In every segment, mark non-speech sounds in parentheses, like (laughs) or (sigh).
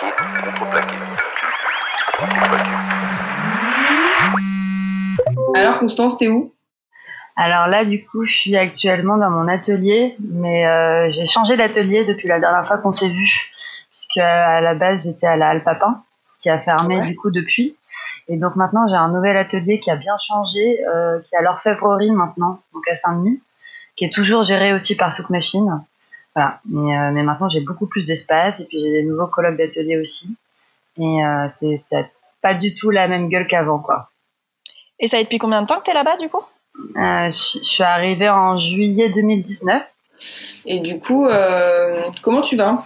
Contreplaqué, contreplaqué. Contreplaqué. Alors Constance, t'es où? Alors là, du coup, je suis actuellement dans mon atelier, mais euh, j'ai changé d'atelier depuis la dernière fois qu'on s'est vu, puisque à la base j'étais à la Alpapin, qui a fermé Ouais. du coup depuis. Et donc maintenant j'ai un nouvel atelier qui a bien changé, euh, qui est à l'orfèvrerie maintenant, donc à Saint-Denis, qui est toujours géré aussi par Souk Machine. Voilà. Mais, euh, mais maintenant j'ai beaucoup plus d'espace et puis j'ai des nouveaux colloques d'atelier aussi. Et euh, c'est c'est pas du tout la même gueule qu'avant quoi. Et ça fait depuis combien de temps que t'es là-bas, du coup? Euh, je je suis arrivée en juillet 2019. Et du coup, euh, comment tu vas?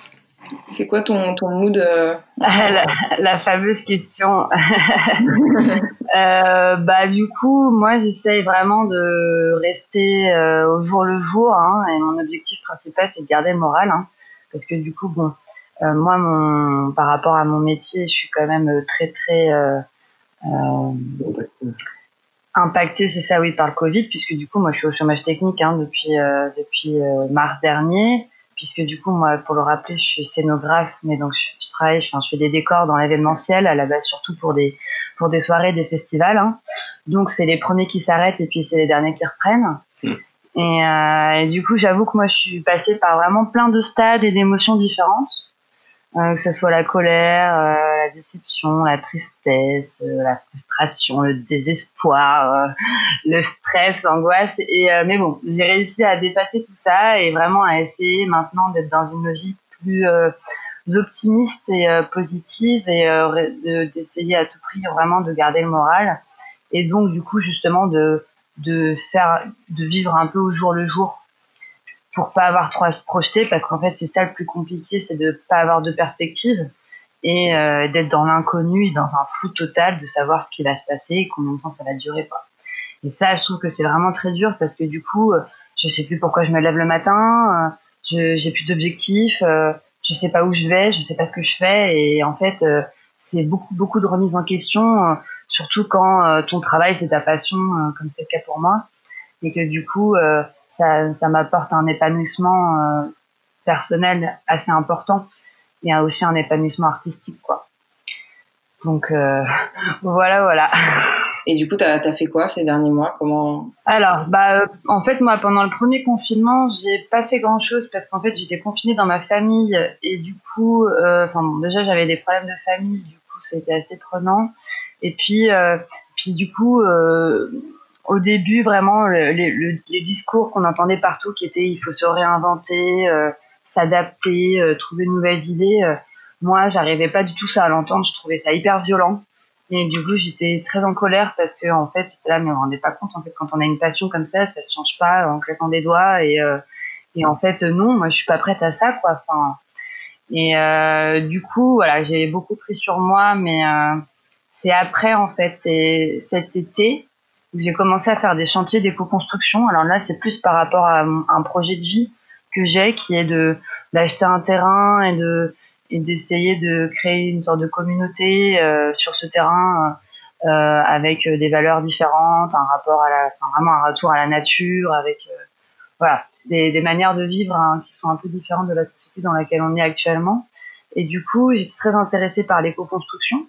C'est quoi ton, ton mood euh (laughs) la, fameuse question. (laughs) Euh, bah du coup, moi j'essaye vraiment de rester euh, au jour le jour, hein, et mon objectif principal c'est de garder le moral, hein, parce que du coup, bon, moi, mon, par rapport à mon métier, je suis quand même très très impactée, c'est ça, oui, par le Covid, puisque du coup, moi, je suis au chômage technique hein, depuis depuis mars dernier, puisque du coup, moi, pour le rappeler, je suis scénographe, mais donc je, je travaille, je fais des décors dans l'événementiel, à la base surtout pour des pour des soirées, des festivals. hein. Donc c'est les premiers qui s'arrêtent et puis c'est les derniers qui reprennent. Mm. Et, euh, et du coup, j'avoue que moi, je suis passée par vraiment plein de stades et d'émotions différentes, que ce soit la colère, euh, la déception, la tristesse, euh, la frustration, le désespoir, euh, le stress, l'angoisse. Et euh, mais bon, j'ai réussi à dépasser tout ça et vraiment à essayer maintenant d'être dans une logique plus euh, optimiste et euh, positive et euh, d'essayer à tout prix vraiment de garder le moral et donc du coup justement de de faire de vivre un peu au jour le jour pour pas avoir trop à se projeter parce qu'en fait c'est ça le plus compliqué c'est de pas avoir de perspective et euh, d'être dans l'inconnu et dans un flou total de savoir ce qui va se passer et combien de temps ça va durer quoi. Et ça je trouve que c'est vraiment très dur parce que du coup euh, je sais plus pourquoi je me lève le matin euh, je j'ai plus d'objectifs euh, je sais pas où je vais, je sais pas ce que je fais et en fait euh, c'est beaucoup beaucoup de remise en question, euh, surtout quand ton travail c'est ta passion comme c'est le cas pour moi. Et que du coup ça, ça m'apporte un épanouissement euh, personnel assez important et aussi un épanouissement artistique quoi. Donc euh, (laughs) voilà voilà. (laughs) Et du coup, t'as as fait quoi ces derniers mois? Comment? Alors, bah, euh, en fait, moi, pendant le premier confinement, j'ai pas fait grand chose parce qu'en fait, j'étais confinée dans ma famille et du coup, euh, enfin, bon, déjà, j'avais des problèmes de famille, du coup, c'était assez prenant. Et puis, euh, puis du coup, au début, vraiment, le- le- le- les discours qu'on entendait partout, qui étaient il faut se réinventer, euh, s'adapter, euh, trouver de nouvelles idées. euh, moi, j'arrivais pas du tout ça à l'entendre. Je trouvais ça hyper violent. Et du coup, j'étais très en colère parce que, en fait, là, mais on ne rendait pas compte. En fait, quand on a une passion comme ça, ça se change pas en claquant des doigts. Et, euh, et en fait, non, moi, je suis pas prête à ça, quoi. Enfin, et euh, du coup, voilà, j'ai beaucoup pris sur moi, mais euh, c'est après, en fait, c'est cet été j'ai commencé à faire des chantiers d'éco-construction. Alors là, c'est plus par rapport à un projet de vie que j'ai, qui est de d'acheter un terrain et de et d'essayer de créer une sorte de communauté euh, sur ce terrain euh, avec euh, des valeurs différentes, un rapport à la, enfin, vraiment un retour à la nature, avec euh, voilà des, des manières de vivre hein, qui sont un peu différentes de la société dans laquelle on est actuellement. Et du coup, j'étais très intéressée par l'éco-construction.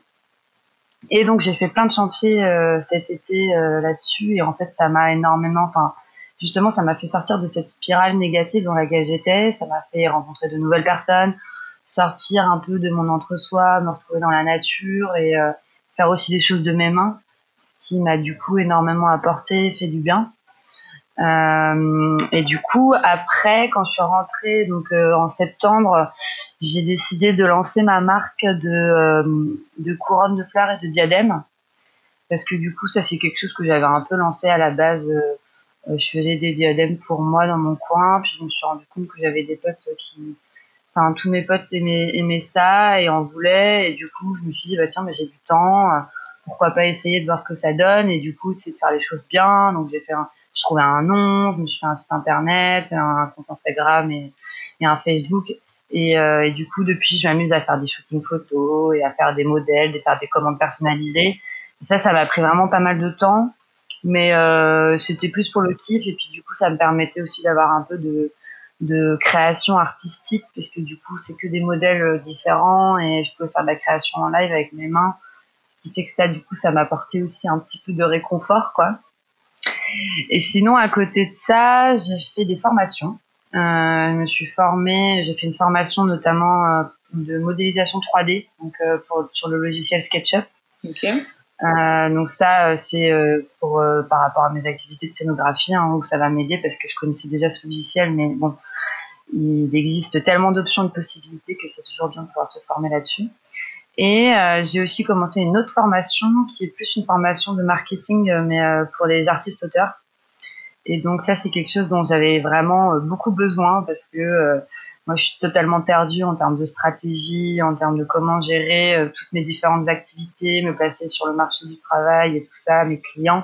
Et donc j'ai fait plein de chantiers euh, cet été euh, là-dessus et en fait ça m'a énormément, enfin justement ça m'a fait sortir de cette spirale négative dans laquelle j'étais, ça m'a fait rencontrer de nouvelles personnes, sortir un peu de mon entre-soi, me retrouver dans la nature et euh, faire aussi des choses de mes mains, qui m'a du coup énormément apporté, fait du bien. Euh, et du coup, après, quand je suis rentrée, donc euh, en septembre, j'ai décidé de lancer ma marque de, euh, de couronnes de fleurs et de diadèmes. Parce que du coup, ça c'est quelque chose que j'avais un peu lancé à la base. euh, je faisais des diadèmes pour moi dans mon coin, puis je me suis rendu compte que j'avais des potes qui, enfin tous mes potes aimaient, aimaient ça et en voulaient. Et du coup je me suis dit bah tiens mais j'ai du temps. Pourquoi pas essayer de voir ce que ça donne? Et du coup c'est de faire les choses bien. Donc j'ai fait un, je trouvais un nom je me suis fait un site internet un compte Instagram et, et un Facebook. Et, euh, du coup depuis je m'amuse à faire des shootings photos et à faire des modèles et faire des commandes personnalisées. Et ça ça m'a pris vraiment pas mal de temps. Mais euh, c'était plus pour le kiff. Et puis du coup ça me permettait aussi d'avoir un peu de de création artistique, puisque du coup, c'est que des modèles différents et je pouvais faire de la création en live avec mes mains, ce qui fait que ça, du coup, ça m'a apporté aussi un petit peu de réconfort, quoi. Et sinon, à côté de ça, j'ai fait des formations. Euh, je me suis formée, j'ai fait une formation notamment euh, de modélisation 3D, donc euh, pour, sur le logiciel SketchUp. Ok. Donc ça, c'est pour par rapport à mes activités de scénographie, hein, où ça va m'aider parce que je connaissais déjà ce logiciel, mais bon, il existe tellement d'options, de possibilités que c'est toujours bien de pouvoir se former là-dessus. Et j'ai aussi commencé une autre formation qui est plus une formation de marketing, mais pour les artistes auteurs. Et donc ça, c'est quelque chose dont j'avais vraiment beaucoup besoin parce que moi, je suis totalement perdue en termes de stratégie, en termes de comment gérer euh, toutes mes différentes activités, me placer sur le marché du travail et tout ça, mes clients.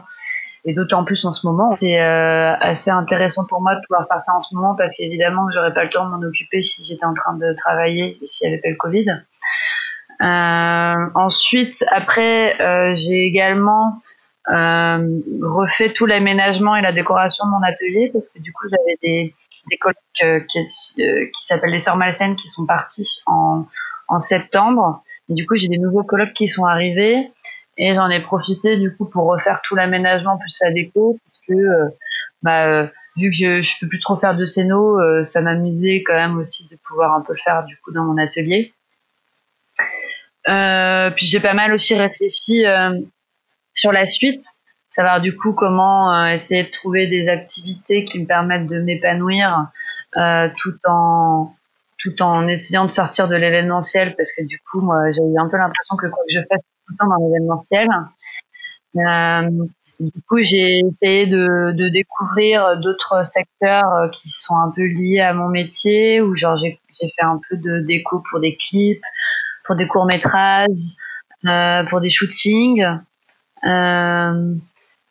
Et d'autant plus en ce moment, c'est euh, assez intéressant pour moi de pouvoir faire ça en ce moment parce qu'évidemment, j'aurais pas le temps de m'en occuper si j'étais en train de travailler et s'il n'y avait pas le Covid. Euh, ensuite, après, euh, j'ai également refait tout l'aménagement et la décoration de mon atelier parce que du coup, j'avais des des collègues euh, qui, euh, qui s'appellent les Sœurs Malsaines qui sont partis en, en septembre. Du coup, j'ai des nouveaux collègues qui sont arrivés et j'en ai profité du coup pour refaire tout l'aménagement plus la déco parce que euh, bah, vu que je, je peux plus trop faire de scéno, ça m'amusait quand même aussi de pouvoir un peu le faire du coup dans mon atelier. Euh, puis j'ai pas mal aussi réfléchi sur la suite savoir du coup comment euh, essayer de trouver des activités qui me permettent de m'épanouir euh, tout en tout en essayant de sortir de l'événementiel parce que du coup moi j'ai eu un peu l'impression que quoi je fasse tout le temps dans l'événementiel. Euh, du coup j'ai essayé de, de découvrir d'autres secteurs euh, qui sont un peu liés à mon métier ou genre j'ai fait un peu de déco pour des clips pour des courts métrages euh, pour des shootings euh,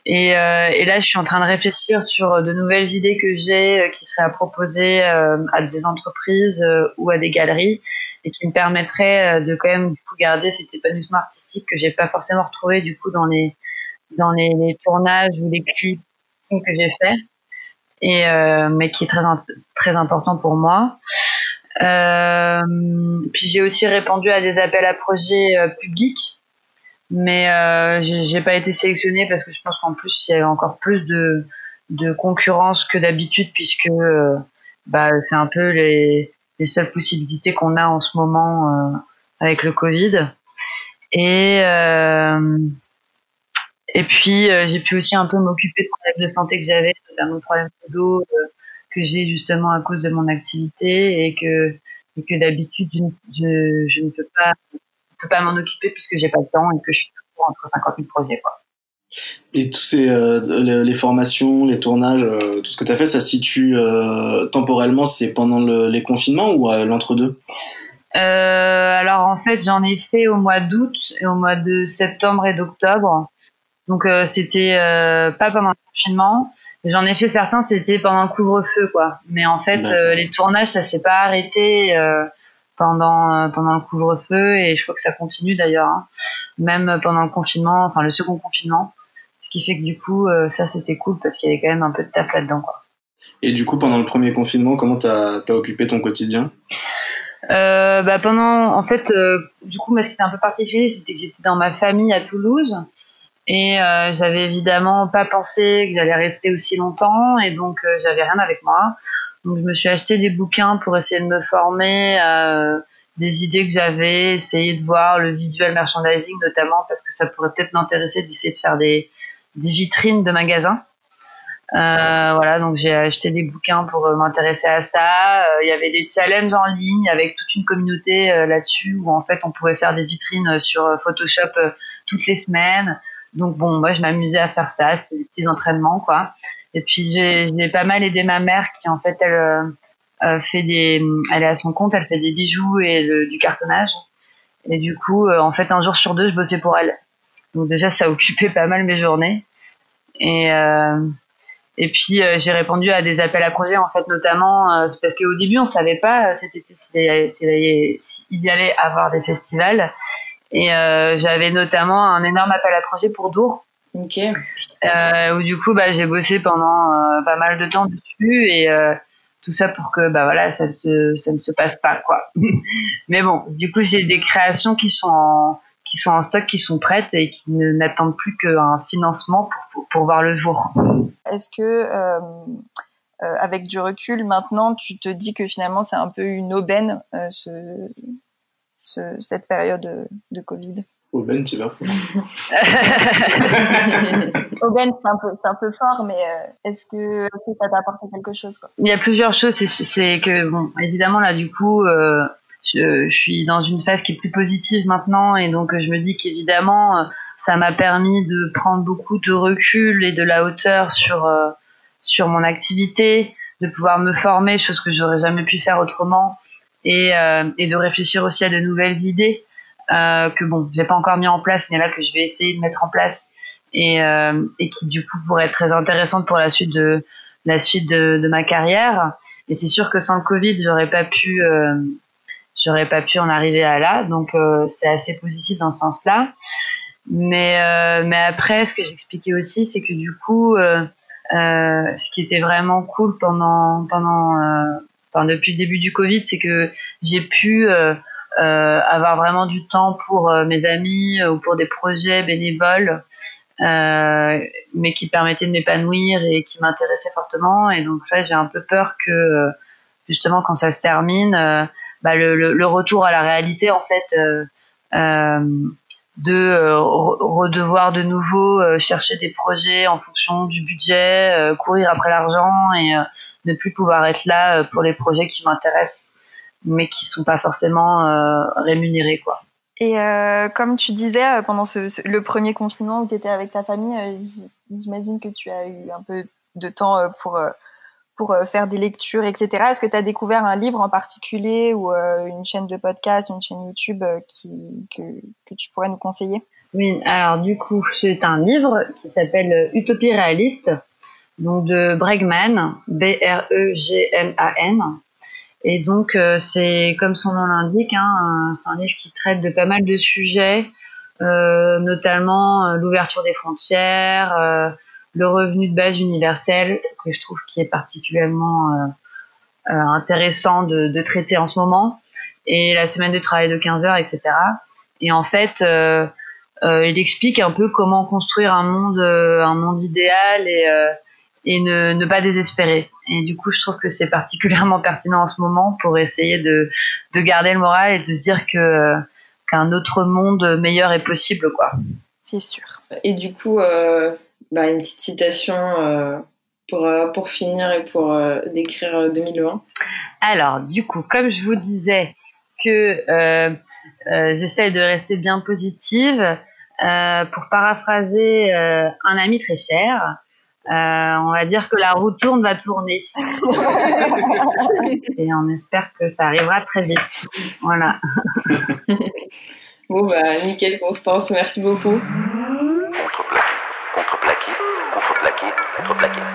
et, euh, et, là, je suis en train de réfléchir sur de nouvelles idées que j'ai qui seraient à proposer à des entreprises ou à des galeries et qui me permettraient de quand même du garder cet épanouissement artistique que j'ai pas forcément retrouvé du coup dans les dans les, tournages ou les clips que j'ai fait et mais qui est très très important pour moi. Euh, puis j'ai aussi répondu à des appels à projets publics mais euh, j'ai pas été sélectionnée parce que je pense qu'en plus il y avait encore plus de, de concurrence que d'habitude puisque euh, bah, c'est un peu les, les seules possibilités qu'on a en ce moment euh, avec le Covid. Et euh, et puis euh, j'ai pu aussi un peu m'occuper de problèmes de santé que j'avais, notamment problèmes de dos que j'ai justement à cause de mon activité et que et que d'habitude je, je, je ne peux pas peux pas m'en occuper puisque j'ai pas le temps et que je suis toujours entre 50 000 projets. Quoi. Et tous ces euh, les, formations, les tournages, euh, tout ce que tu as fait, ça se situe euh, temporellement, c'est pendant le, les confinements ou l'entre-deux? Alors en fait, j'en ai fait au mois d'août et au mois de septembre et d'octobre. Donc c'était pas pendant le confinement. J'en ai fait certains, c'était pendant le couvre-feu, quoi. Mais en fait, les tournages, ça s'est pas arrêté pendant euh, pendant le couvre-feu et je crois que ça continue d'ailleurs, hein. même pendant le confinement, enfin le second confinement. Ce qui fait que du coup, euh, ça c'était cool parce qu'il y avait quand même un peu de taf là-dedans, quoi. Et du coup, pendant le premier confinement, comment t'as as occupé ton quotidien? Euh, bah pendant, en fait, euh, du coup, moi, ce qui était un peu particulier, c'était que j'étais dans ma famille à Toulouse et euh, j'avais évidemment pas pensé que j'allais rester aussi longtemps et donc j'avais rien avec moi. Donc je me suis acheté des bouquins pour essayer de me former euh, des idées que j'avais, essayer de voir le visual merchandising notamment parce que ça pourrait peut-être m'intéresser d'essayer de faire des, des vitrines de magasins. Euh, voilà, donc j'ai acheté des bouquins pour euh, m'intéresser à ça. Euh, il y avait des challenges en ligne avec toute une communauté euh, là-dessus où en fait on pouvait faire des vitrines sur Photoshop toutes les semaines. Donc bon, moi je m'amusais à faire ça, c'était des petits entraînements quoi. Et puis j'ai pas mal aidé ma mère qui en fait elle euh, euh, fait des, elle est à son compte, elle fait des bijoux et du cartonnage. Et du coup, euh, en fait, un jour sur deux, je bossais pour elle. Donc déjà, ça occupait pas mal mes journées. Et et puis j'ai répondu à des appels à projets en fait, notamment parce qu'au début on savait pas s'il y allait avoir des festivals. Et j'avais notamment un énorme appel à projet pour Dour Ok. Euh, où du coup, bah, j'ai bossé pendant euh, pas mal de temps dessus et euh, tout ça pour que bah voilà ça ne se ça ne se passe pas quoi. (laughs) Mais bon, du coup j'ai des créations qui sont en, qui sont en stock, qui sont prêtes et qui n'attendent plus qu'un financement pour, pour, voir le jour. Est-ce que euh, euh, avec du recul maintenant, tu te dis que finalement c'est un peu une aubaine euh, ce, ce, cette période de Covid Aubaine, tu vas. Aubaine, (laughs) c'est un peu, c'est un peu fort, mais euh, est-ce que, est que ça t'a apporté quelque chose quoi? Il y a plusieurs choses. C'est, que bon, évidemment là, du coup, euh, je, je, suis dans une phase qui est plus positive maintenant, et donc je me dis qu'évidemment, euh, ça m'a permis de prendre beaucoup de recul et de la hauteur sur euh, sur mon activité, de pouvoir me former, chose que j'aurais jamais pu faire autrement, et, euh, et de réfléchir aussi à de nouvelles idées euh, que bon, j'ai pas encore mis en place, mais là que je vais essayer de mettre en place et, euh, et qui du coup pourrait être très intéressante pour la suite de la suite de, de ma carrière. Et c'est sûr que sans le Covid, j'aurais pas pu j'aurais pas pu en arriver à là, donc euh, c'est assez positif dans ce sens-là. Mais euh, mais après, ce que j'expliquais aussi, c'est que du coup, euh, ce qui était vraiment cool pendant pendant depuis le début du Covid, c'est que j'ai pu euh, avoir vraiment du temps pour euh, mes amis euh, ou pour des projets bénévoles, mais qui permettaient de m'épanouir et qui m'intéressaient fortement. Et donc là, j'ai un peu peur que justement quand ça se termine, bah, le, retour à la réalité en fait de redevoir de nouveau chercher des projets en fonction du budget, courir après l'argent et ne plus pouvoir être là pour les projets qui m'intéressent mais qui sont pas forcément euh, rémunérés quoi. Et euh, comme tu disais euh, pendant ce, ce, le premier confinement où tu étais avec ta famille, euh, j'imagine que tu as eu un peu de temps euh, pour pour faire des lectures, etc. Est-ce que tu as découvert un livre en particulier ou une chaîne de podcast, une chaîne YouTube qui, que, que tu pourrais nous conseiller? Oui, alors du coup, c'est un livre qui s'appelle Utopie réaliste, donc de Bregman, B-R-E-G-M-A-N. Et donc, euh, c'est comme son nom l'indique, hein, c'est un livre qui traite de pas mal de sujets, euh, notamment euh, l'ouverture des frontières, euh, le revenu de base universel, que je trouve qui est particulièrement euh, intéressant de, de, traiter en ce moment, et la semaine de travail de 15 heures, etc. Et en fait, il explique un peu comment construire un monde, un monde idéal et et ne, ne, pas désespérer. Et du coup, je trouve que c'est particulièrement pertinent en ce moment pour essayer de, de garder le moral et de se dire que qu'un autre monde meilleur est possible, quoi. C'est sûr. Et du coup, euh, bah, une petite citation euh, pour, euh, pour finir et pour euh, décrire 2020. Alors, du coup, comme je vous disais que euh, j'essaie de rester bien positive, pour paraphraser un ami très cher, euh, on va dire que la roue tourne va tourner. (laughs) Et on espère que ça arrivera très vite. Voilà. bon bah nickel Constance, merci beaucoup. Contreplaqué, contreplaqué, contreplaqué, contreplaqué.